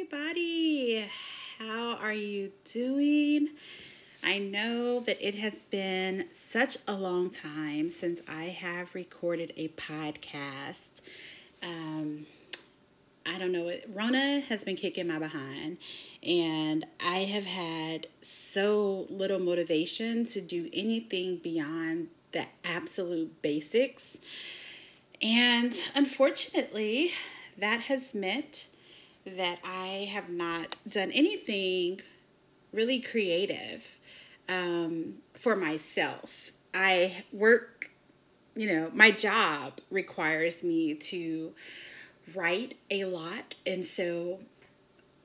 everybody. How are you doing? I know that it has been such a long time since I have recorded a podcast. Um, I don't know what Rona has been kicking my behind, and I have had so little motivation to do anything beyond the absolute basics. And unfortunately, that has meant that I have not done anything really creative um, for myself. I work, you know, my job requires me to write a lot, and so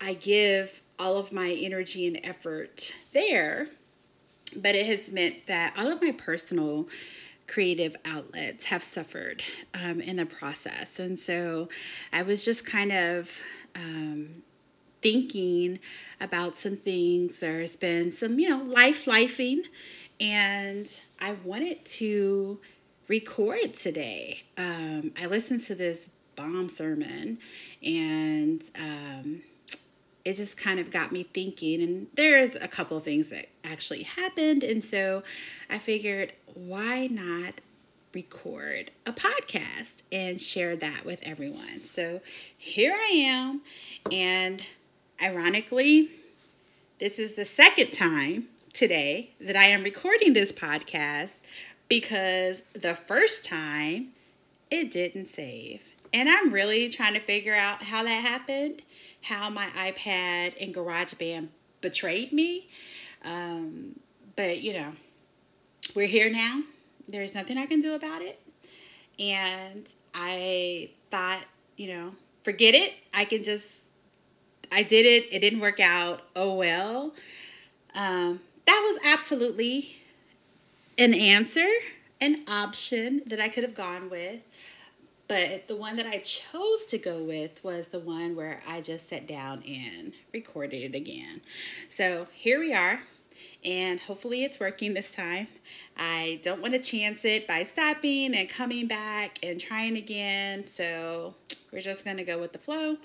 I give all of my energy and effort there. But it has meant that all of my personal creative outlets have suffered um, in the process. And so I was just kind of um, thinking about some things. There's been some, you know, life lifing, and I wanted to record today. Um, I listened to this bomb sermon, and um, it just kind of got me thinking. And there's a couple of things that actually happened, and so I figured, why not record a podcast and share that with everyone. So here I am, and ironically, this is the second time today that I am recording this podcast because the first time it didn't save. And I'm really trying to figure out how that happened, how my iPad and GarageBand betrayed me. Um, but, you know, we're here now there's nothing I can do about it. And I thought, you know, forget it. I can just, I did it. It didn't work out. Oh well. Um, that was absolutely an answer, an option that I could have gone with. But the one that I chose to go with was the one where I just sat down and recorded it again. So here we are and hopefully it's working this time. I don't want to chance it by stopping and coming back and trying again, so we're just going to go with the flow.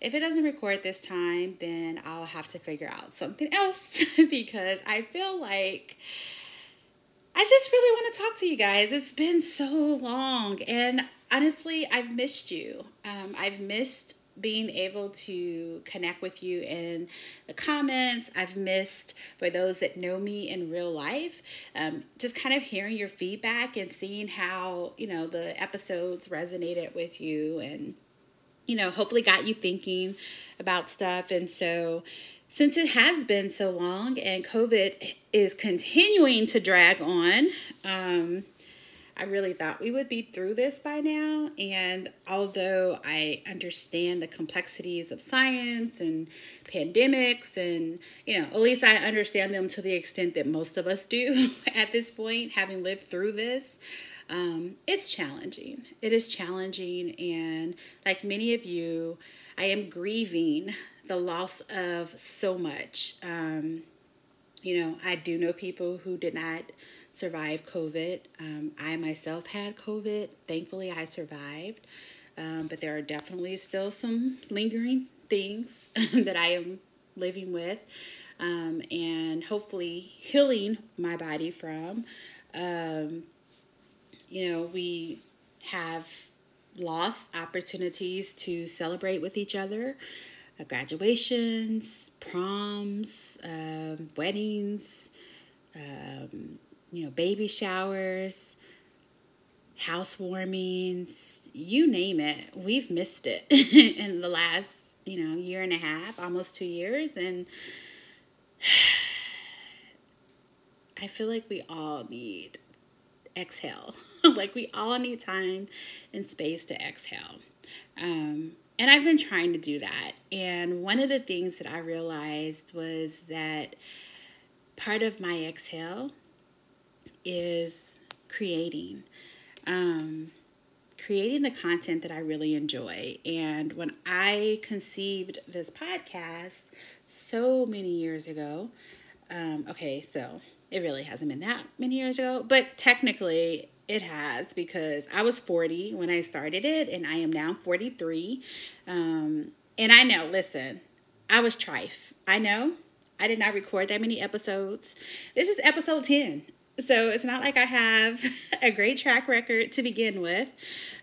If it doesn't record this time, then I'll have to figure out something else because I feel like I just really want to talk to you guys. It's been so long, and honestly, I've missed you. Um, I've missed being able to connect with you in the comments. I've missed, for those that know me in real life, um, just kind of hearing your feedback and seeing how, you know, the episodes resonated with you and, you know, hopefully got you thinking about stuff. And so, since it has been so long and COVID is continuing to drag on, um, I really thought we would be through this by now. And although I understand the complexities of science and pandemics, and, you know, at least I understand them to the extent that most of us do at this point, having lived through this, um, it's challenging. It is challenging. And like many of you, I am grieving the loss of so much. Um, you know, I do know people who did not survived COVID. Um, I myself had COVID. Thankfully, I survived. Um, but there are definitely still some lingering things that I am living with um, and hopefully healing my body from. Um, you know, we have lost opportunities to celebrate with each other. Uh, graduations, proms, um, weddings, um, you know, baby showers, housewarmings, you name it. We've missed it in the last, you know, year and a half, almost two years. And I feel like we all need exhale. like we all need time and space to exhale. Um, and I've been trying to do that. And one of the things that I realized was that part of my exhale is creating. Um, creating the content that I really enjoy. And when I conceived this podcast so many years ago, um, okay, so it really hasn't been that many years ago, but technically it has because I was 40 when I started it and I am now 43. Um, and I know, listen, I was trife. I know. I did not record that many episodes. This is episode 10. So it's not like I have a great track record to begin with,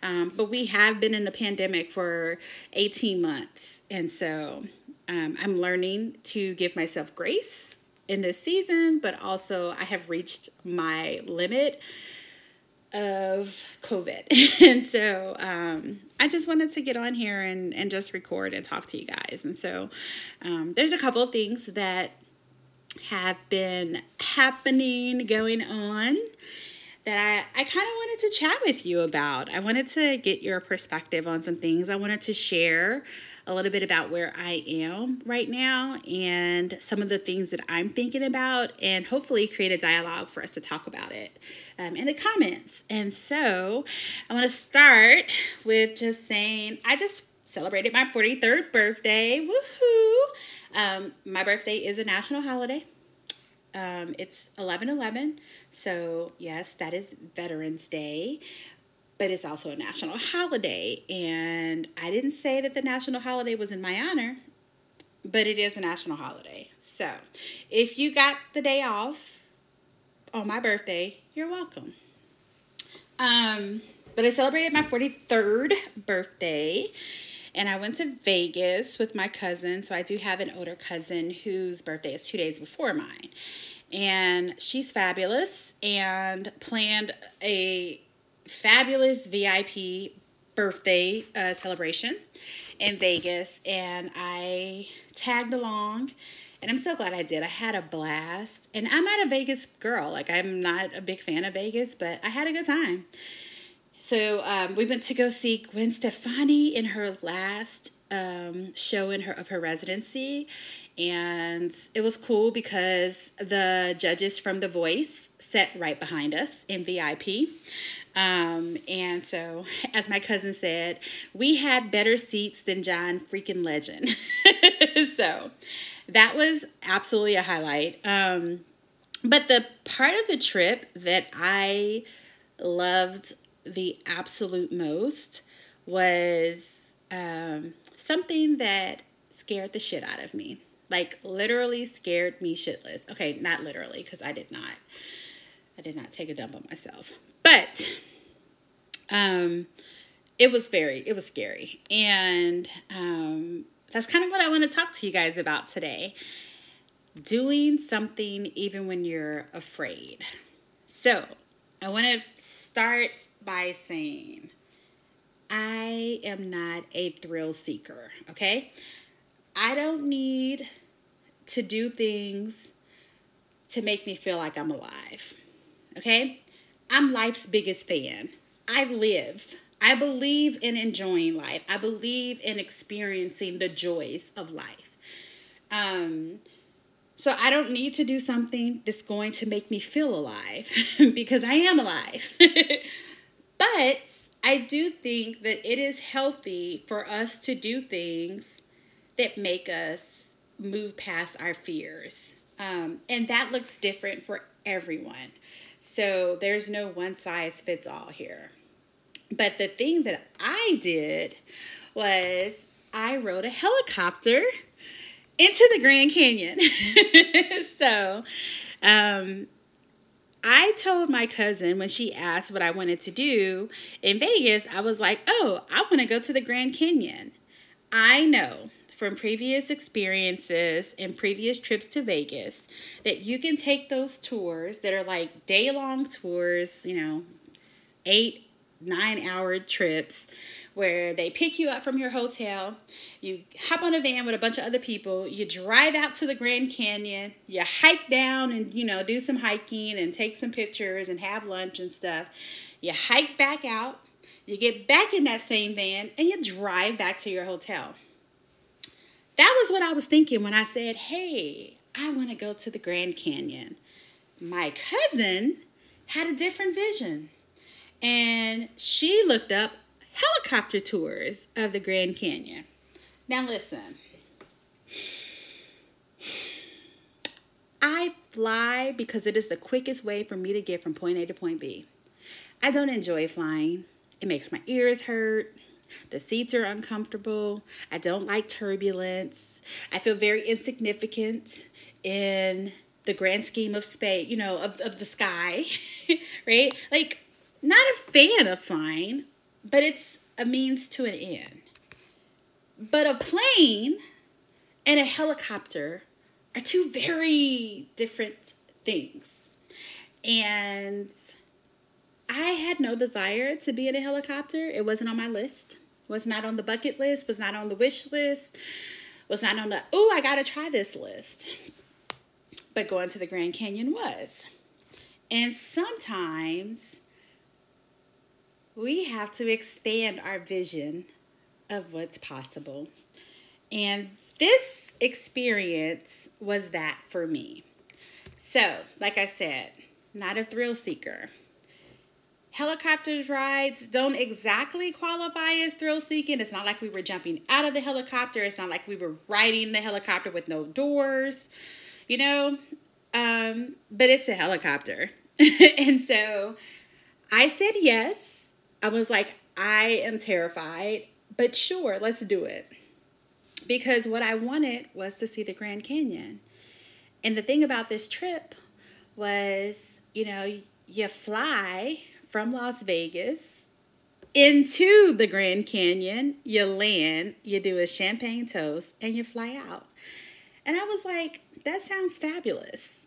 um, but we have been in the pandemic for 18 months. And so um, I'm learning to give myself grace in this season, but also I have reached my limit of COVID. and so um, I just wanted to get on here and, and just record and talk to you guys. And so um, there's a couple of things that have been happening, going on that I, I kind of wanted to chat with you about. I wanted to get your perspective on some things. I wanted to share a little bit about where I am right now and some of the things that I'm thinking about, and hopefully create a dialogue for us to talk about it um, in the comments. And so I want to start with just saying I just celebrated my 43rd birthday. Woohoo! Um, my birthday is a national holiday. Um, it's 11 11. So, yes, that is Veterans Day, but it's also a national holiday. And I didn't say that the national holiday was in my honor, but it is a national holiday. So, if you got the day off on my birthday, you're welcome. Um, but I celebrated my 43rd birthday and I went to Vegas with my cousin. So I do have an older cousin whose birthday is two days before mine. And she's fabulous and planned a fabulous VIP birthday uh, celebration in Vegas. And I tagged along. And I'm so glad I did. I had a blast. And I'm not a Vegas girl. Like, I'm not a big fan of Vegas, but I had a good time. So um, we went to go see Gwen Stefani in her last um, show in her of her residency, and it was cool because the judges from The Voice sat right behind us in VIP. Um, and so, as my cousin said, we had better seats than John freaking Legend. so that was absolutely a highlight. Um, but the part of the trip that I loved the absolute most was um, something that scared the shit out of me. Like literally scared me shitless. Okay, not literally because I did not. I did not take a dump on myself. But um it was very it was scary. And um that's kind of what I want to talk to you guys about today. Doing something even when you're afraid. So, I want to start by saying, I am not a thrill seeker, okay? I don't need to do things to make me feel like I'm alive, okay? I'm life's biggest fan. I live. I believe in enjoying life. I believe in experiencing the joys of life. Um, so I don't need to do something that's going to make me feel alive because I am alive. But I do think that it is healthy for us to do things that make us move past our fears. Um, and that looks different for everyone. So there's no one size fits all here. But the thing that I did was I rode a helicopter into the Grand Canyon. so, um, I told my cousin when she asked what I wanted to do in Vegas, I was like, oh, I want to go to the Grand Canyon. I know from previous experiences and previous trips to Vegas that you can take those tours that are like day long tours, you know, eight, nine hour trips where they pick you up from your hotel, you hop on a van with a bunch of other people, you drive out to the Grand Canyon, you hike down and, you know, do some hiking and take some pictures and have lunch and stuff. You hike back out, you get back in that same van, and you drive back to your hotel. That was what I was thinking when I said, hey, I want to go to the Grand Canyon. My cousin had a different vision. And she looked up helicopter tours of the Grand Canyon. Now, listen. I fly because it is the quickest way for me to get from point A to point B. I don't enjoy flying. It makes my ears hurt. The seats are uncomfortable. I don't like turbulence. I feel very insignificant in the grand scheme of space, you know, of, of the sky, right? Like, not a fan of flying, but it's a means to an end. But a plane and a helicopter are two very different things. And I had no desire to be in a helicopter. It wasn't on my list. Was not on the bucket list, was not on the wish list, was not on the oh, I got to try this list. But going to the Grand Canyon was. And sometimes we have to expand our vision of what's possible. And this experience was that for me. So, like I said, not a thrill seeker. Helicopter rides don't exactly qualify as thrill seeking. It's not like we were jumping out of the helicopter. It's not like we were riding the helicopter with no doors, you know? Um, but it's a helicopter. and so I said yes. I was like, I am terrified, but sure, let's do it because what I wanted was to see the Grand Canyon. And the thing about this trip was, you know, you fly from Las Vegas into the Grand Canyon, you land, you do a champagne toast, and you fly out. And I was like, that sounds fabulous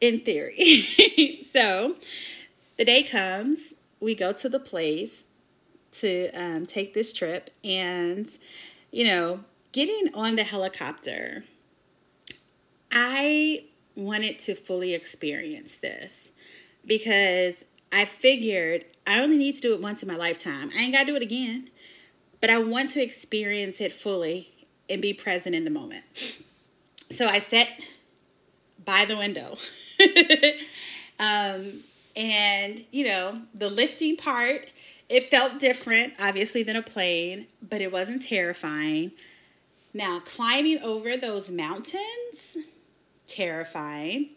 in theory. so the day comes, we go to the place to um, take this trip, and, you know, getting on the helicopter, I wanted to fully experience this because I figured I only need to do it once in my lifetime. I ain't got to do it again, but I want to experience it fully and be present in the moment. So I sat by the window. um, and, you know, the lifting part, it felt different, obviously, than a plane, but it wasn't terrifying. Now, climbing over those mountains, terrifying.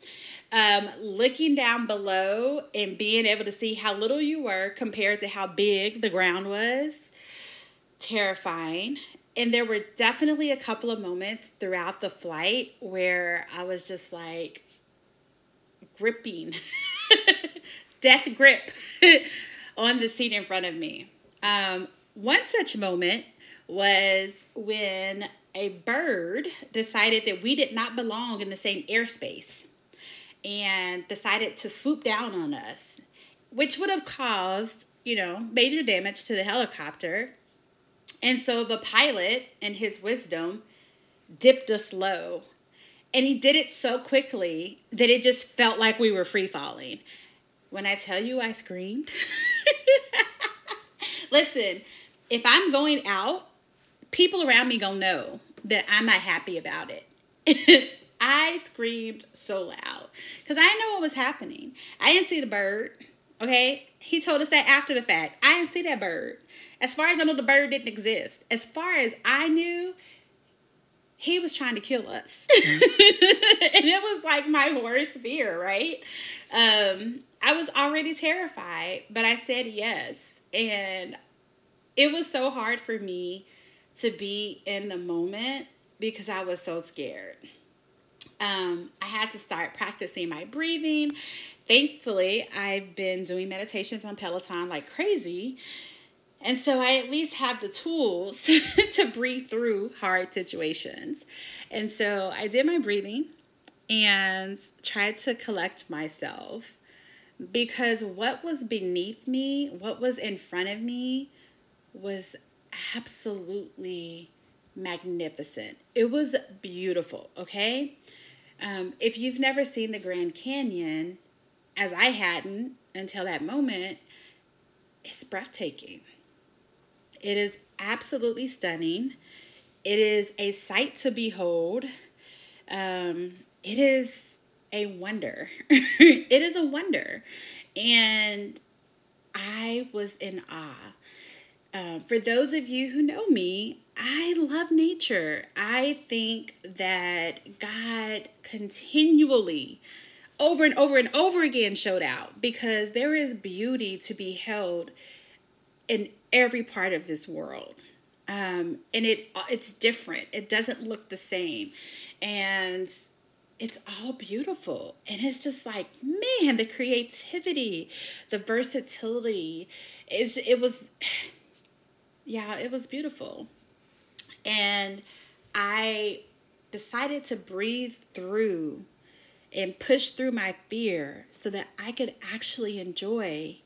Um, looking down below and being able to see how little you were compared to how big the ground was, terrifying. And there were definitely a couple of moments throughout the flight where I was just like gripping, death grip on the seat in front of me. Um, one such moment was when a bird decided that we did not belong in the same airspace and decided to swoop down on us, which would have caused, you know, major damage to the helicopter. And so the pilot, in his wisdom, dipped us low. And he did it so quickly that it just felt like we were free falling. When I tell you I screamed, listen, if I'm going out, people around me gonna know that I'm not happy about it. I screamed so loud because I didn't know what was happening. I didn't see the bird. Okay, he told us that after the fact. I didn't see that bird. As far as I know, the bird didn't exist. As far as I knew, he was trying to kill us. and it was like my worst fear, right? Um, I was already terrified, but I said yes. And it was so hard for me to be in the moment because I was so scared. Um, I had to start practicing my breathing. Thankfully, I've been doing meditations on Peloton like crazy. And so I at least have the tools to breathe through hard situations. And so I did my breathing and tried to collect myself because what was beneath me, what was in front of me, was absolutely magnificent. It was beautiful, okay? Um, if you've never seen the Grand Canyon, as I hadn't until that moment, it's breathtaking. It is absolutely stunning. It is a sight to behold. Um, it is a wonder. it is a wonder. And I was in awe. Uh, for those of you who know me, I love nature. I think that God continually, over and over and over again, showed out because there is beauty to be held in every part of this world. Um, and it it's different. It doesn't look the same. And it's all beautiful. And it's just like, man, the creativity, the versatility. It's, it was, yeah, it was beautiful. And I decided to breathe through and push through my fear so that I could actually enjoy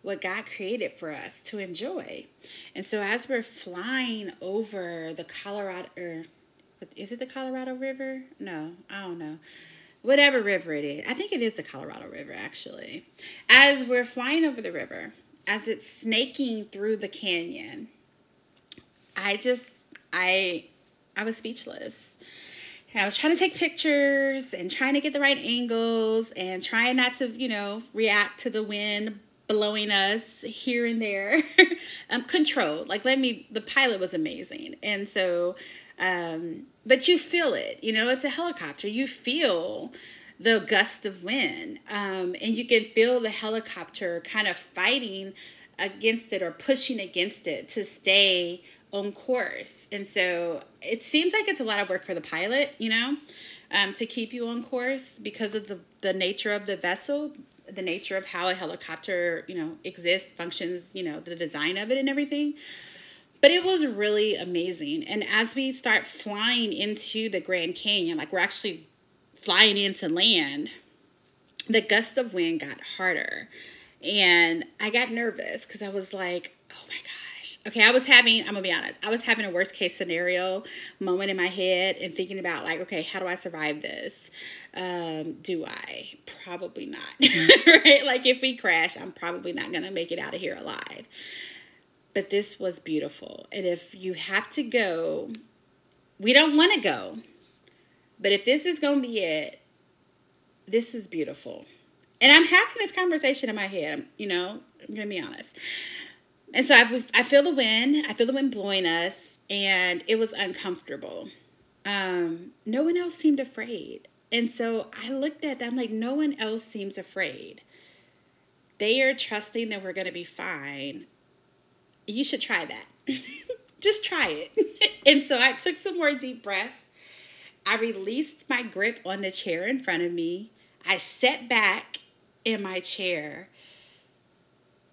what God created for us to enjoy. And so as we're flying over the Colorado or is it the Colorado River? No, I don't know. Whatever river it is. I think it is the Colorado River actually. As we're flying over the river, as it's snaking through the canyon, I just I I was speechless. And I was trying to take pictures and trying to get the right angles and trying not to, you know, react to the wind blowing us here and there. um, controlled. Like, let me, the pilot was amazing. And so, um, but you feel it, you know, it's a helicopter. You feel the gust of wind. Um, and you can feel the helicopter kind of fighting against it or pushing against it to stay on course. And so it seems like it's a lot of work for the pilot, you know, um, to keep you on course because of the, the nature of the vessel, the nature of how a helicopter, you know, exists, functions, you know, the design of it and everything. But it was really amazing. And as we start flying into the Grand Canyon, like we're actually flying into land, the gust of wind got harder. And I got nervous because I was like, oh my gosh. Okay, I was having, I'm gonna be honest, I was having a worst case scenario moment in my head and thinking about, like, okay, how do I survive this? Um, do I? Probably not. right? Like, if we crash, I'm probably not gonna make it out of here alive. But this was beautiful. And if you have to go, we don't wanna go. But if this is gonna be it, this is beautiful. And I'm having this conversation in my head, you know, I'm gonna be honest. And so I, I feel the wind, I feel the wind blowing us, and it was uncomfortable. Um, no one else seemed afraid. And so I looked at them like, no one else seems afraid. They are trusting that we're going to be fine. You should try that. Just try it. and so I took some more deep breaths. I released my grip on the chair in front of me. I sat back in my chair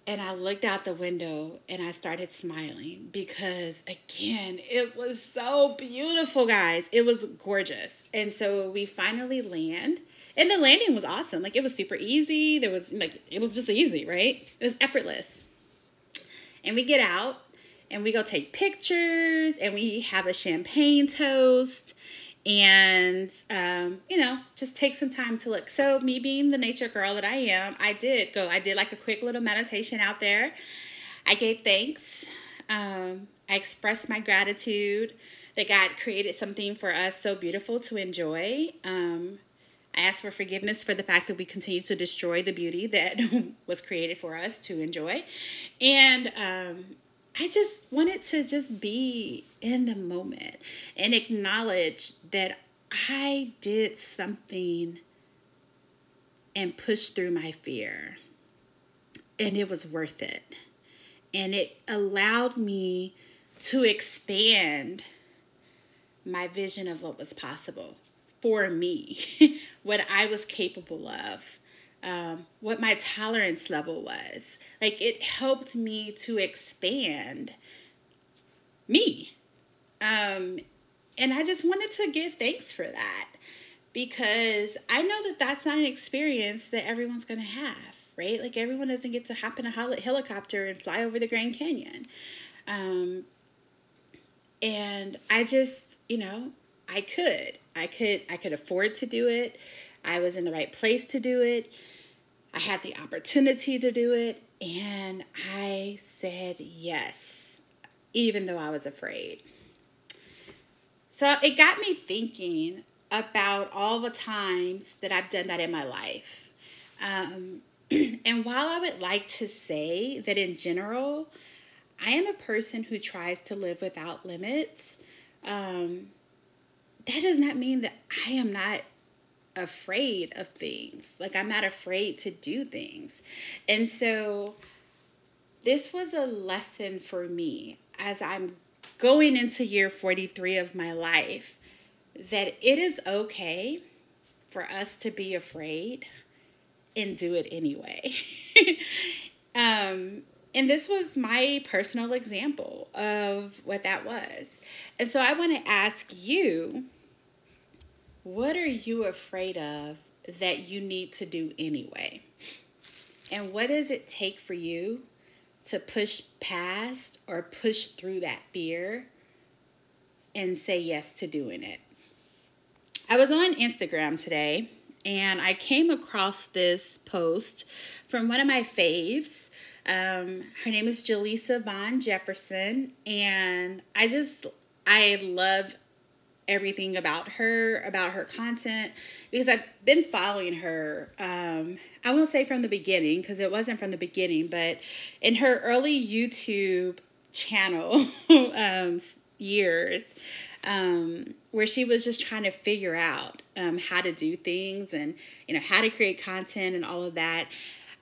and I looked out the window and I started smiling because, again, it was so beautiful, guys. It was gorgeous. And so we finally land. And the landing was awesome. Like, it was super easy. There was, like, it was just easy, right? It was effortless. And we get out and we go take pictures and we have a champagne toast and um, you know just take some time to look. So me being the nature girl that i am i did go i did like a quick little meditation out there. I gave thanks um, i expressed my gratitude. That god created something for us so beautiful to enjoy um, i asked for forgiveness for the fact that we continue to destroy the beauty that was created for us to enjoy and um, I just wanted to just be in the moment and acknowledge that I did something and pushed through my fear. And it was worth it. And it allowed me to expand my vision of what was possible for me, what I was capable of um, what my tolerance level was. Like it helped me to expand me. Um, and I just wanted to give thanks for that because I know that that's not an experience that everyone's going to have, right? Like everyone doesn't get to hop in a helicopter and fly over the Grand Canyon. Um, and I just, you know, I could. I could I could afford to do it. I was in the right place to do it. I had the opportunity to do it, and I said yes, even though I was afraid. So it got me thinking about all the times that I've done that in my life. Um, and while I would like to say that in general, I am a person who tries to live without limits, um, that does not mean that I am not afraid of things. Like I'm not afraid to do things. And so this was a lesson for me as I'm going into year 43 of my life that it is okay for us to be afraid and do it anyway. um, and this was my personal example of what that was. And so I want to ask you what are you afraid of that you need to do anyway? And what does it take for you to push past or push through that fear and say yes to doing it? I was on Instagram today and I came across this post from one of my faves. Um, her name is Jaleesa Vaughn Jefferson, and I just I love everything about her, about her content, because I've been following her. Um, I won't say from the beginning because it wasn't from the beginning, but in her early YouTube channel um, years, um, where she was just trying to figure out um, how to do things and you know how to create content and all of that.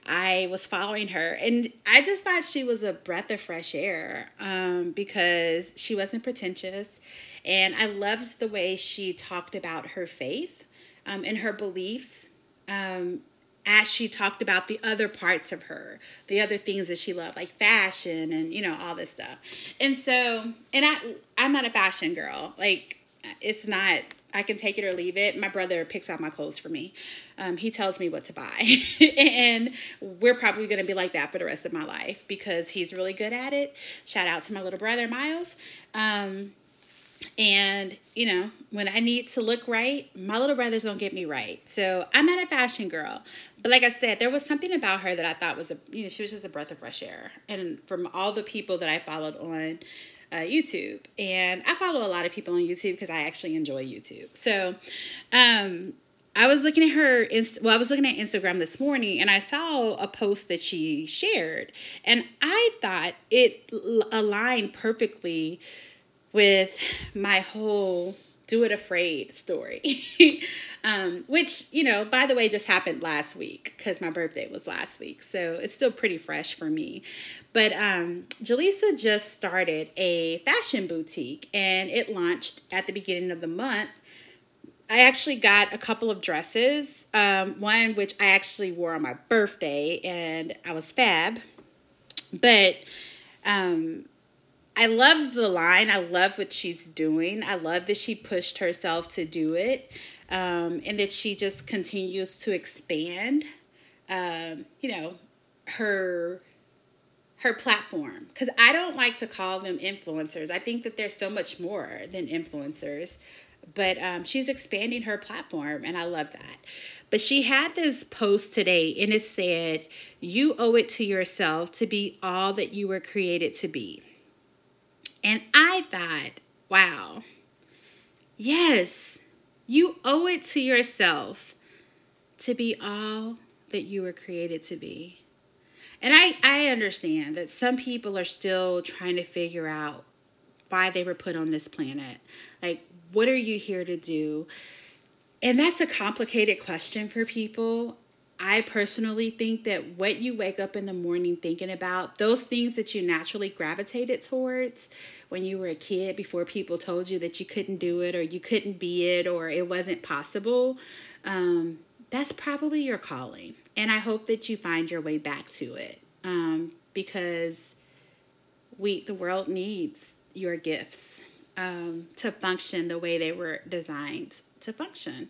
I was following her, and I just thought she was a breath of fresh air um, because she wasn't pretentious, and I loved the way she talked about her faith um, and her beliefs. Um, as she talked about the other parts of her, the other things that she loved, like fashion and you know all this stuff. And so, and I I'm not a fashion girl. Like it's not I can take it or leave it. My brother picks out my clothes for me. Um, he tells me what to buy. and we're probably to be like that for the rest of my life because he's really good at it. Shout out to my little brother, Miles. Um, and, you know, when I need to look right, my little brother's gonna get me right. So I'm not a fashion girl. But like I said, there was something about her that I thought was a, you know, she was just a breath of fresh air. And from all the people that I followed on uh, YouTube, and I follow a lot of people on YouTube because I actually enjoy YouTube. So, um, I was looking at her, well, I was looking at Instagram this morning and I saw a post that she shared. And I thought it aligned perfectly with my whole do it afraid story. um, which, you know, by the way, just happened last week because my birthday was last week. So it's still pretty fresh for me. But um, Jaleesa just started a fashion boutique and it launched at the beginning of the month. I actually got a couple of dresses, um, one which I actually wore on my birthday and I was fab. But um, I love the line. I love what she's doing. I love that she pushed herself to do it um, and that she just continues to expand, um, you know, her her platform because i don't like to call them influencers i think that they're so much more than influencers but um, she's expanding her platform and i love that but she had this post today and it said you owe it to yourself to be all that you were created to be and I thought, wow, yes, you owe it to yourself to be all that you were created to be. And I, I understand that some people are still trying to figure out why they were put on this planet. Like, what are you here to do? And that's a complicated question for people. I personally think that what you wake up in the morning thinking about, those things that you naturally gravitated towards when you were a kid before people told you that you couldn't do it or you couldn't be it or it wasn't possible, um, that's probably your calling. And I hope that you find your way back to it um, because we, the world needs your gifts um, to function the way they were designed to function.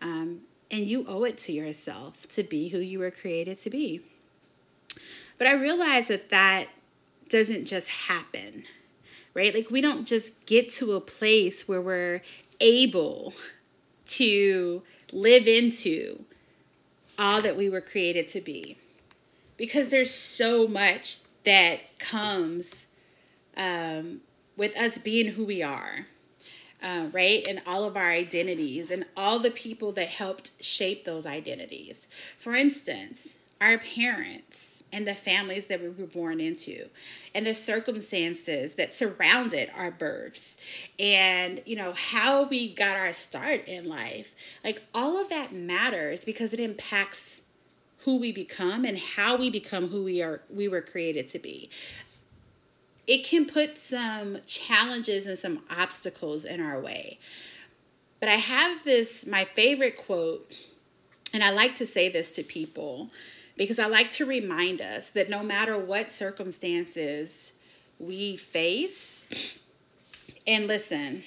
Um, and you owe it to yourself to be who you were created to be. But I realize that that doesn't just happen, right? Like, we don't just get to a place where we're able to live into all that we were created to be. Because there's so much that comes um, with us being who we are uh, right? And all of our identities and all the people that helped shape those identities. For instance, our parents and the families that we were born into and the circumstances that surrounded our births and you know how we got our start in life like all of that matters because it impacts who we become and how we become who we are we were created to be it can put some challenges and some obstacles in our way but i have this my favorite quote and i like to say this to people because i like to remind us that no matter what circumstances we face and listen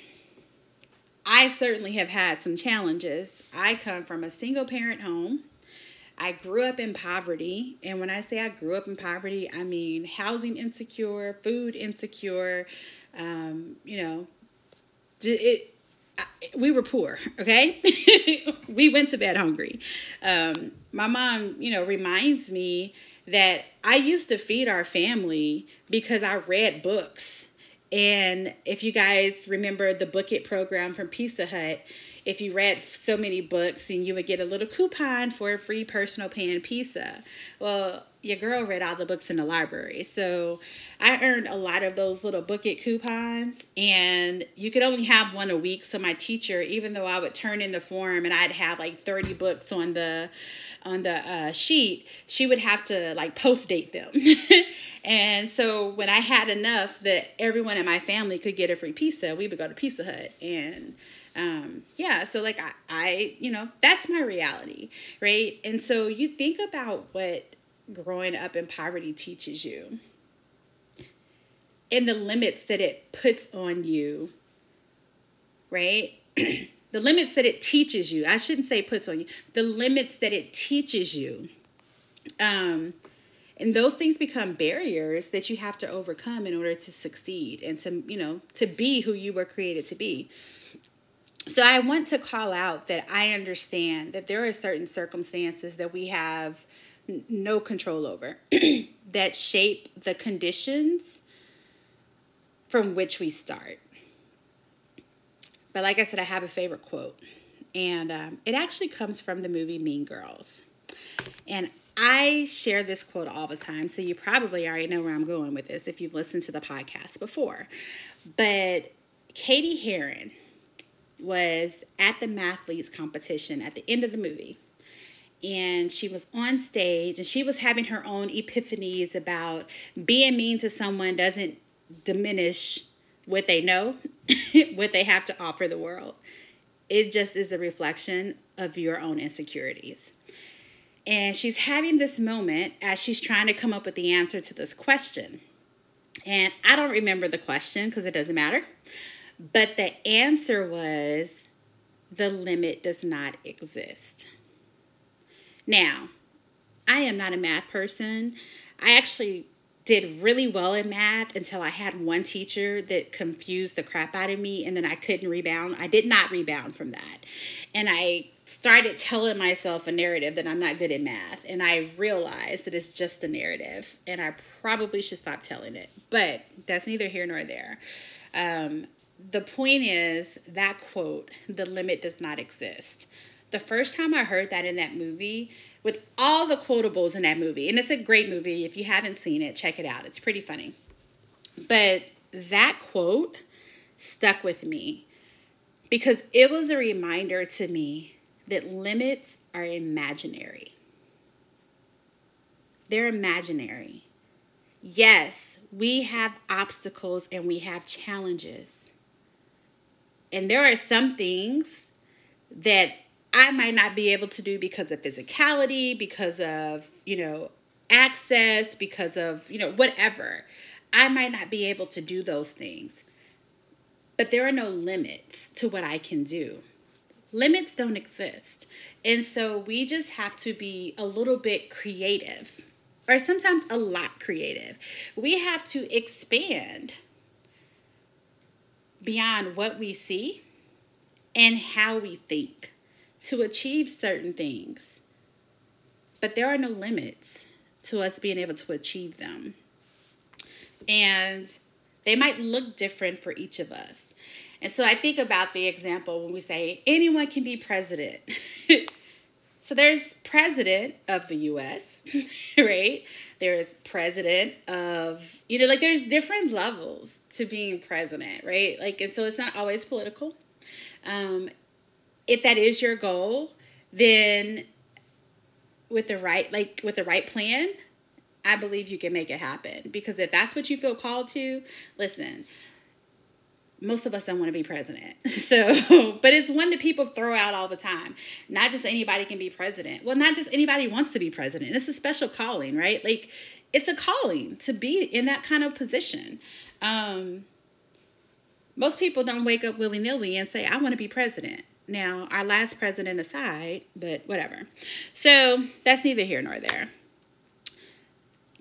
I certainly have had some challenges. I come from a single parent home. I grew up in poverty. And when I say I grew up in poverty, I mean housing insecure, food insecure, um, you know, it, we were poor, okay? we went to bed hungry. Um, my mom, you know, reminds me that I used to feed our family because I read books and if you guys remember the Book It program from Pizza Hut, if you read so many books and you would get a little coupon for a free personal pan pizza. Well, your girl read all the books in the library. So I earned a lot of those little book it coupons and you could only have one a week. So my teacher, even though I would turn in the form and I'd have like 30 books on the on the uh, sheet, she would have to like post date them. and so when I had enough that everyone in my family could get a free pizza, we would go to Pizza Hut. And um, yeah, so like I, I, you know, that's my reality, right? And so you think about what growing up in poverty teaches you and the limits that it puts on you, right? the limits that it teaches you. I shouldn't say puts on you. The limits that it teaches you. Um, and those things become barriers that you have to overcome in order to succeed and to, you know, to be who you were created to be. So I want to call out that I understand that there are certain circumstances that we have n- no control over that shape the conditions from which we start. But like I said, I have a favorite quote, and um, it actually comes from the movie Mean Girls. And I share this quote all the time, so you probably already know where I'm going with this if you've listened to the podcast before. But Cady Heron was at the Mathletes competition at the end of the movie. And she was on stage and she was having her own epiphanies about being mean to someone doesn't diminish what they know, what they have to offer the world. It just is a reflection of your own insecurities. And she's having this moment as she's trying to come up with the answer to this question. And I don't remember the question because it doesn't matter. But the answer was the limit does not exist. Now, I am not a math person. I actually did really well in math until I had one teacher that confused the crap out of me and then I couldn't rebound. I did not rebound from that. And I started telling myself a narrative that I'm not good at math. And I realized that it's just a narrative and I probably should stop telling it. But that's neither here nor there. Um, the point is that quote, the limit does not exist. The first time I heard that in that movie, with all the quotables in that movie. And it's a great movie. If you haven't seen it, check it out. It's pretty funny. But that quote stuck with me because it was a reminder to me that limits are imaginary. They're imaginary. Yes, we have obstacles and we have challenges. And there are some things that I might not be able to do because of physicality, because of, you know, access, because of, you know, whatever. I might not be able to do those things. But there are no limits to what I can do. Limits don't exist. And so we just have to be a little bit creative, or sometimes a lot creative. We have to expand beyond what we see and how we think to achieve certain things. But there are no limits to us being able to achieve them. And they might look different for each of us. And so I think about the example when we say anyone can be president. so there's president of the US, right? There's president of, you know, like there's different levels to being president, right? Like, and so it's not always political. Um, if that is your goal, then with the right like with the right plan, I believe you can make it happen. Because if that's what you feel called to, listen, most of us don't want to be president. So, but it's one that people throw out all the time. Not just anybody can be president. Well, not just anybody wants to be president. It's a special calling, right? Like, it's a calling to be in that kind of position. Um, most people don't wake up willy nilly and say, I want to be president. Now, our last president aside, but whatever. So, that's neither here nor there.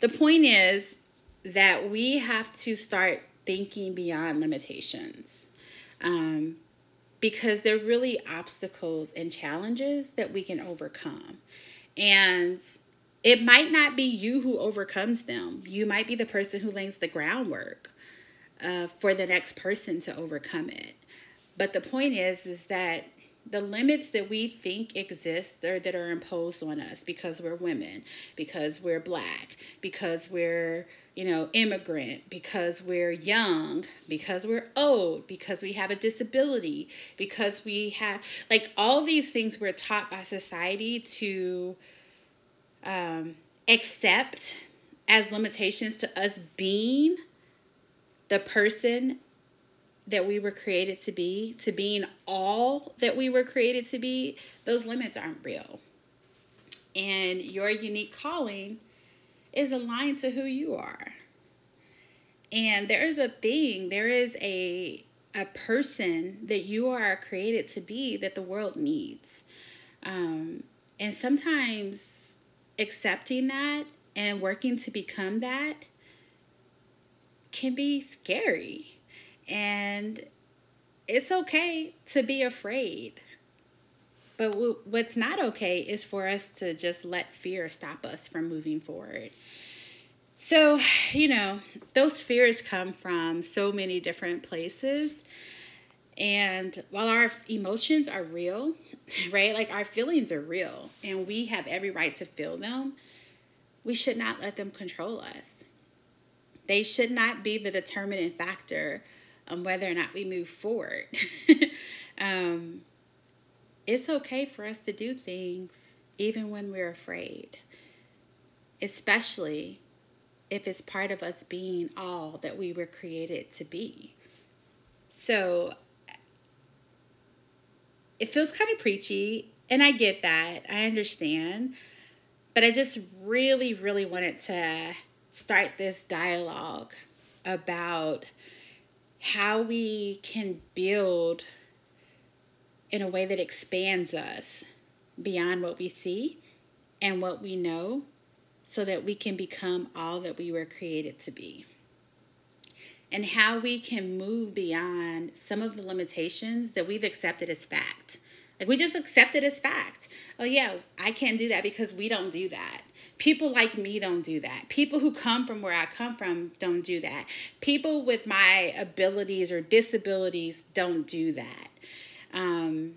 The point is that we have to start thinking beyond limitations um, because they're really obstacles and challenges that we can overcome. And it might not be you who overcomes them, you might be the person who lays the groundwork uh, for the next person to overcome it. But the point is, is that the limits that we think exist or that are imposed on us because we're women, because we're black, because we're, you know, immigrant, because we're young, because we're old, because we have a disability, because we have like all these things we're taught by society to um, accept as limitations to us being the person that we were created to be, to being all that we were created to be, those limits aren't real. And your unique calling is aligned to who you are. And there is a thing, there is a a person that you are created to be that the world needs. Um, and sometimes accepting that and working to become that can be scary and it's okay to be afraid. But what's not okay is for us to just let fear stop us from moving forward. So, you know, those fears come from so many different places. And while our emotions are real, right? Like our feelings are real and we have every right to feel them, we should not let them control us. They should not be the determining factor on whether or not we move forward. um, it's okay for us to do things even when we're afraid, especially if it's part of us being all that we were created to be. So it feels kind of preachy, and I get that. I understand. But I just really, really wanted to start this dialogue about how we can build in a way that expands us beyond what we see and what we know so that we can become all that we were created to be. And how we can move beyond some of the limitations that we've accepted as fact. Like we just accept it as fact. Oh, yeah, I can't do that because we don't do that. People like me don't do that. People who come from where I come from don't do that. People with my abilities or disabilities don't do that. Um,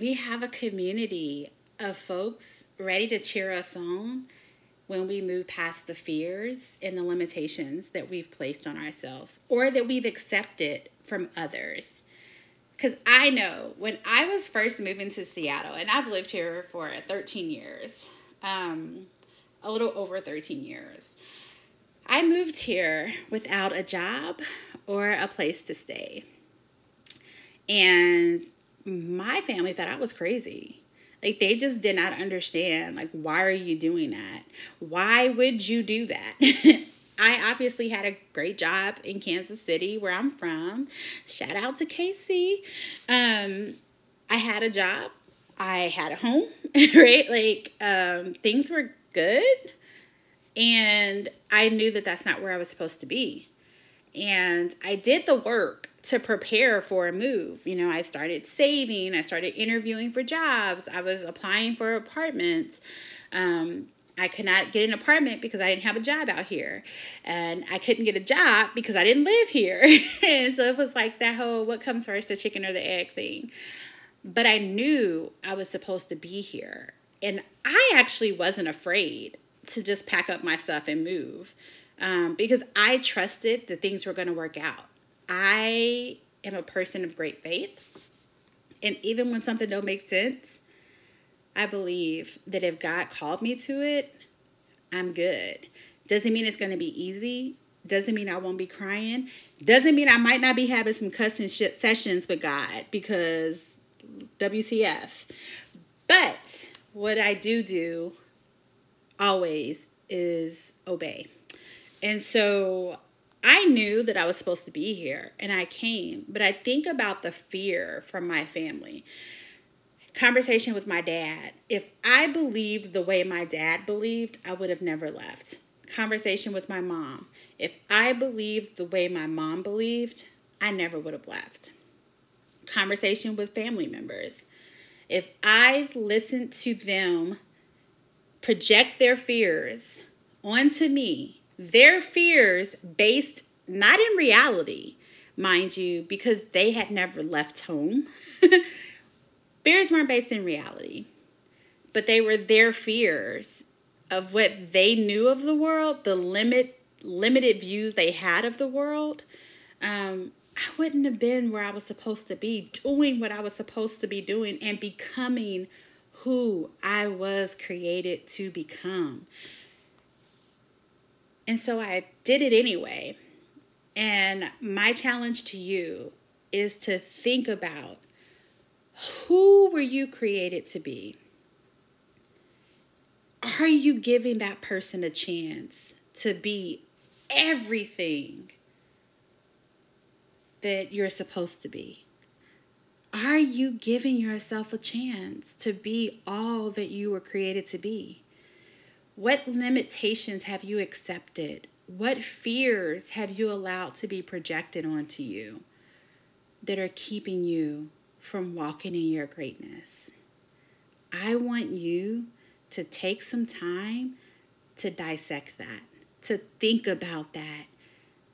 we have a community of folks ready to cheer us on when we move past the fears and the limitations that we've placed on ourselves or that we've accepted from others. Because I know when I was first moving to Seattle, and I've lived here for 13 years, um, a little over 13 years, I moved here without a job or a place to stay. And my family thought I was crazy. Like they just did not understand like why are you doing that? Why would you do that? I obviously had a great job in Kansas City, where I'm from. Shout out to KC. Um, I had a job. I had a home, right? Like um, things were good, and I knew that that's not where I was supposed to be. And I did the work to prepare for a move. You know, I started saving, I started interviewing for jobs, I was applying for apartments. Um, I could not get an apartment because I didn't have a job out here. And I couldn't get a job because I didn't live here. and so it was like that whole what comes first, the chicken or the egg thing. But I knew I was supposed to be here. And I actually wasn't afraid to just pack up my stuff and move um, because I trusted that things were going to work out. I am a person of great faith. And even when something don't make sense, I believe that if God called me to it, I'm good. Doesn't mean it's going to be easy. Doesn't mean I won't be crying. Doesn't mean I might not be having some cussing shit sessions with God because WTF. But what I do do always is obey. And so I knew that I was supposed to be here and I came, but I think about the fear from my family. Conversation with my dad. If I believed the way my dad believed, I would have never left. Conversation with my mom. If I believed the way my mom believed, I never would have left. Conversation with family members. If I listened to them project their fears onto me, their fears based not in reality, mind you, because they had never left home. fears weren't based in reality, but they were their fears of what they knew of the world, the limit limited views they had of the world. Um, I wouldn't have been where I was supposed to be, doing what I was supposed to be doing, and becoming who I was created to become. And so I did it anyway. And my challenge to you is to think about who were you created to be? Are you giving that person a chance to be everything that you're supposed to be? Are you giving yourself a chance to be all that you were created to be? What limitations have you accepted? What fears have you allowed to be projected onto you that are keeping you from walking in your greatness? I want you to take some time to dissect that, to think about that,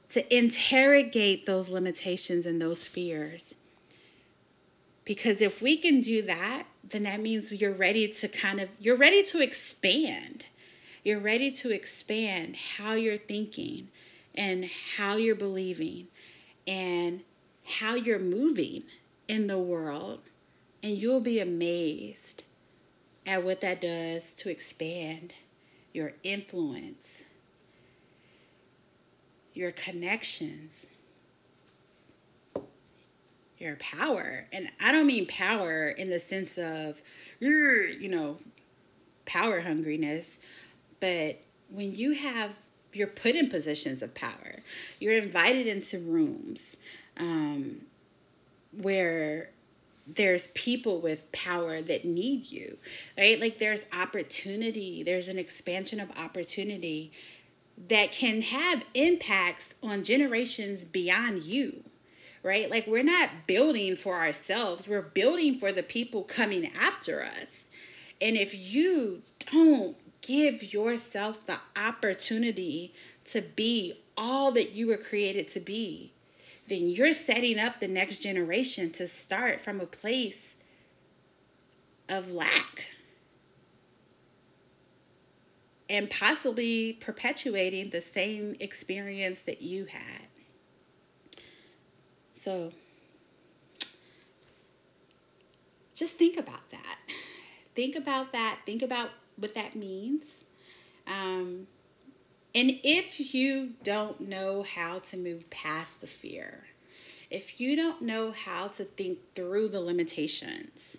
to interrogate those limitations and those fears. Because if we can do that, then that means you're ready to kind of you're ready to expand you're ready to expand how you're thinking and how you're believing and how you're moving in the world. And you'll be amazed at what that does to expand your influence, your connections, your power. And I don't mean power in the sense of, you know, power hungriness, but when you have, you're put in positions of power, you're invited into rooms um, where there's people with power that need you, right? Like there's opportunity, there's an expansion of opportunity that can have impacts on generations beyond you, right? Like we're not building for ourselves, we're building for the people coming after us. And if you don't give yourself the opportunity to be all that you were created to be, then you're setting up the next generation to start from a place of lack and possibly perpetuating the same experience that you had. So just think about that. Think about that. Think about what that means. Um, and if you don't know how to move past the fear, if you don't know how to think through the limitations,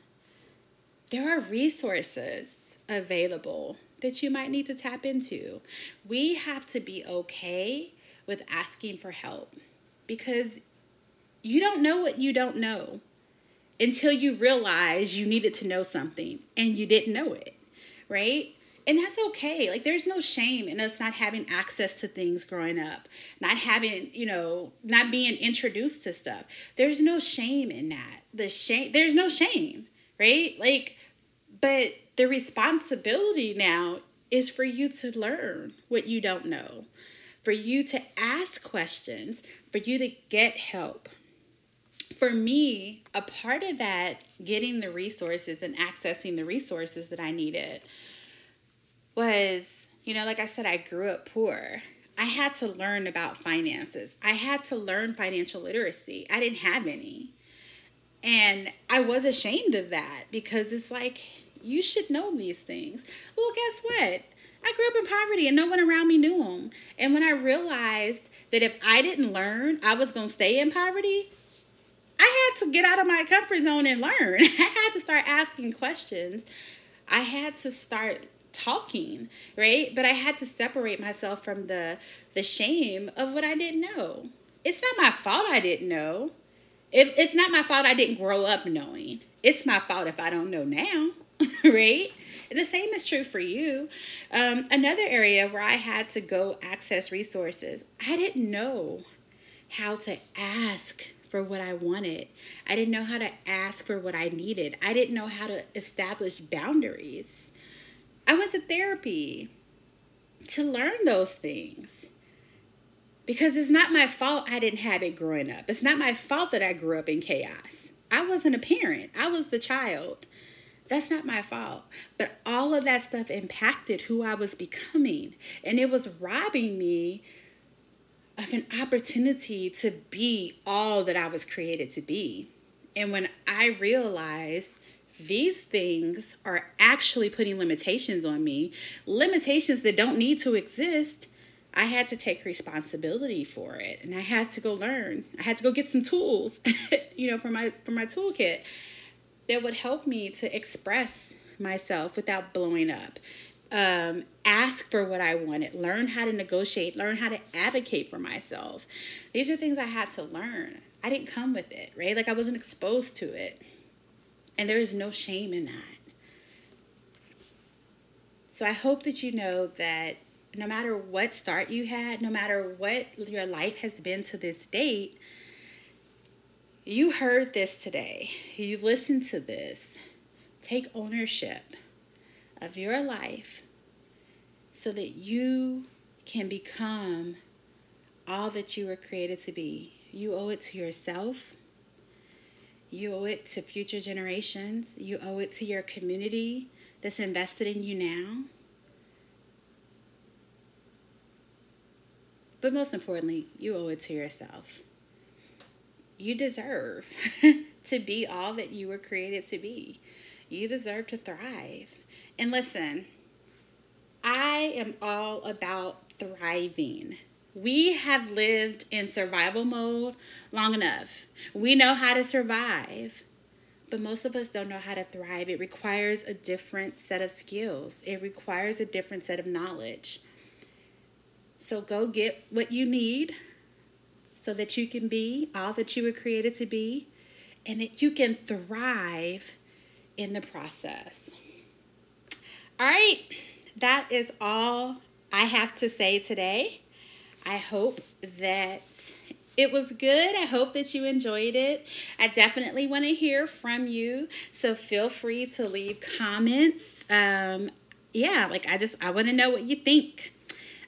there are resources available that you might need to tap into. We have to be okay with asking for help because you don't know what you don't know until you realize you needed to know something and you didn't know it right? And that's okay. Like there's no shame in us not having access to things growing up, not having, you know, not being introduced to stuff. There's no shame in that. The shame there's no shame, right? Like but the responsibility now is for you to learn what you don't know, for you to ask questions, for you to get help. For me, a part of that getting the resources and accessing the resources that I needed was, you know, like I said, I grew up poor. I had to learn about finances. I had to learn financial literacy. I didn't have any. And I was ashamed of that because it's like, you should know these things. Well, guess what? I grew up in poverty and no one around me knew them. And when I realized that if I didn't learn, I was going to stay in poverty, I had to get out of my comfort zone and learn. I had to start asking questions. I had to start talking, right? But I had to separate myself from the the shame of what I didn't know. It's not my fault I didn't know. It, it's not my fault I didn't grow up knowing. It's my fault if I don't know now, right? the same is true for you. Um, another area where I had to go access resources, I didn't know how to ask for what I wanted. I didn't know how to ask for what I needed. I didn't know how to establish boundaries. I went to therapy to learn those things because it's not my fault I didn't have it growing up. It's not my fault that I grew up in chaos. I wasn't a parent, I was the child. That's not my fault. But all of that stuff impacted who I was becoming. And it was robbing me of an opportunity to be all that I was created to be. And when I realized these things are actually putting limitations on me, limitations that don't need to exist, I had to take responsibility for it and I had to go learn. I had to go get some tools, you know, for my for my toolkit that would help me to express myself without blowing up. Um, ask for what I wanted, learn how to negotiate, learn how to advocate for myself. These are things I had to learn. I didn't come with it, right? Like I wasn't exposed to it. And there is no shame in that. So I hope that you know that no matter what start you had, no matter what your life has been to this date, you heard this today, you listened to this, take ownership of your life so that you can become all that you were created to be. You owe it to yourself. You owe it to future generations. You owe it to your community that's invested in you now. But most importantly, you owe it to yourself you deserve to be all that you were created to be. You deserve to thrive. And listen, I am all about thriving. We have lived in survival mode long enough. We know how to survive, but most of us don't know how to thrive. It requires a different set of skills, it requires a different set of knowledge. So go get what you need so that you can be all that you were created to be and that you can thrive in the process. All right, that is all I have to say today. I hope that it was good. I hope that you enjoyed it. I definitely want to hear from you. So feel free to leave comments. Um, yeah, like I just, I want to know what you think.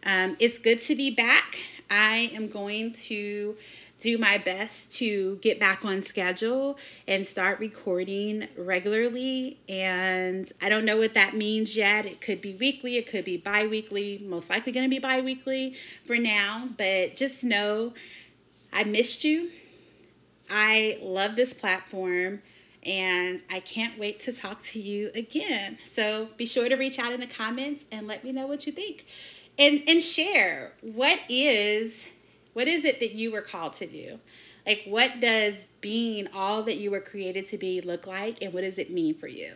Um, it's good to be back. I am going to do my best to get back on schedule and start recording regularly. And I don't know what that means yet. It could be weekly, it could be bi weekly, most likely going to be bi weekly for now. But just know I missed you. I love this platform and I can't wait to talk to you again. So be sure to reach out in the comments and let me know what you think and and share what is what is it that you were called to do like what does being all that you were created to be look like and what does it mean for you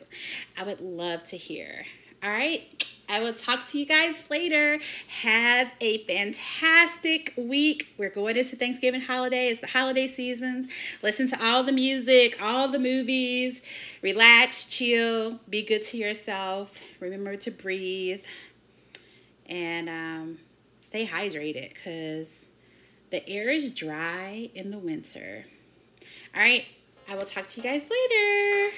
i would love to hear all right I will talk to you guys later. Have a fantastic week. We're going into Thanksgiving holiday. It's the holiday seasons. Listen to all the music, all the movies. Relax, chill, be good to yourself. Remember to breathe and um, stay hydrated because the air is dry in the winter. All right, I will talk to you guys later.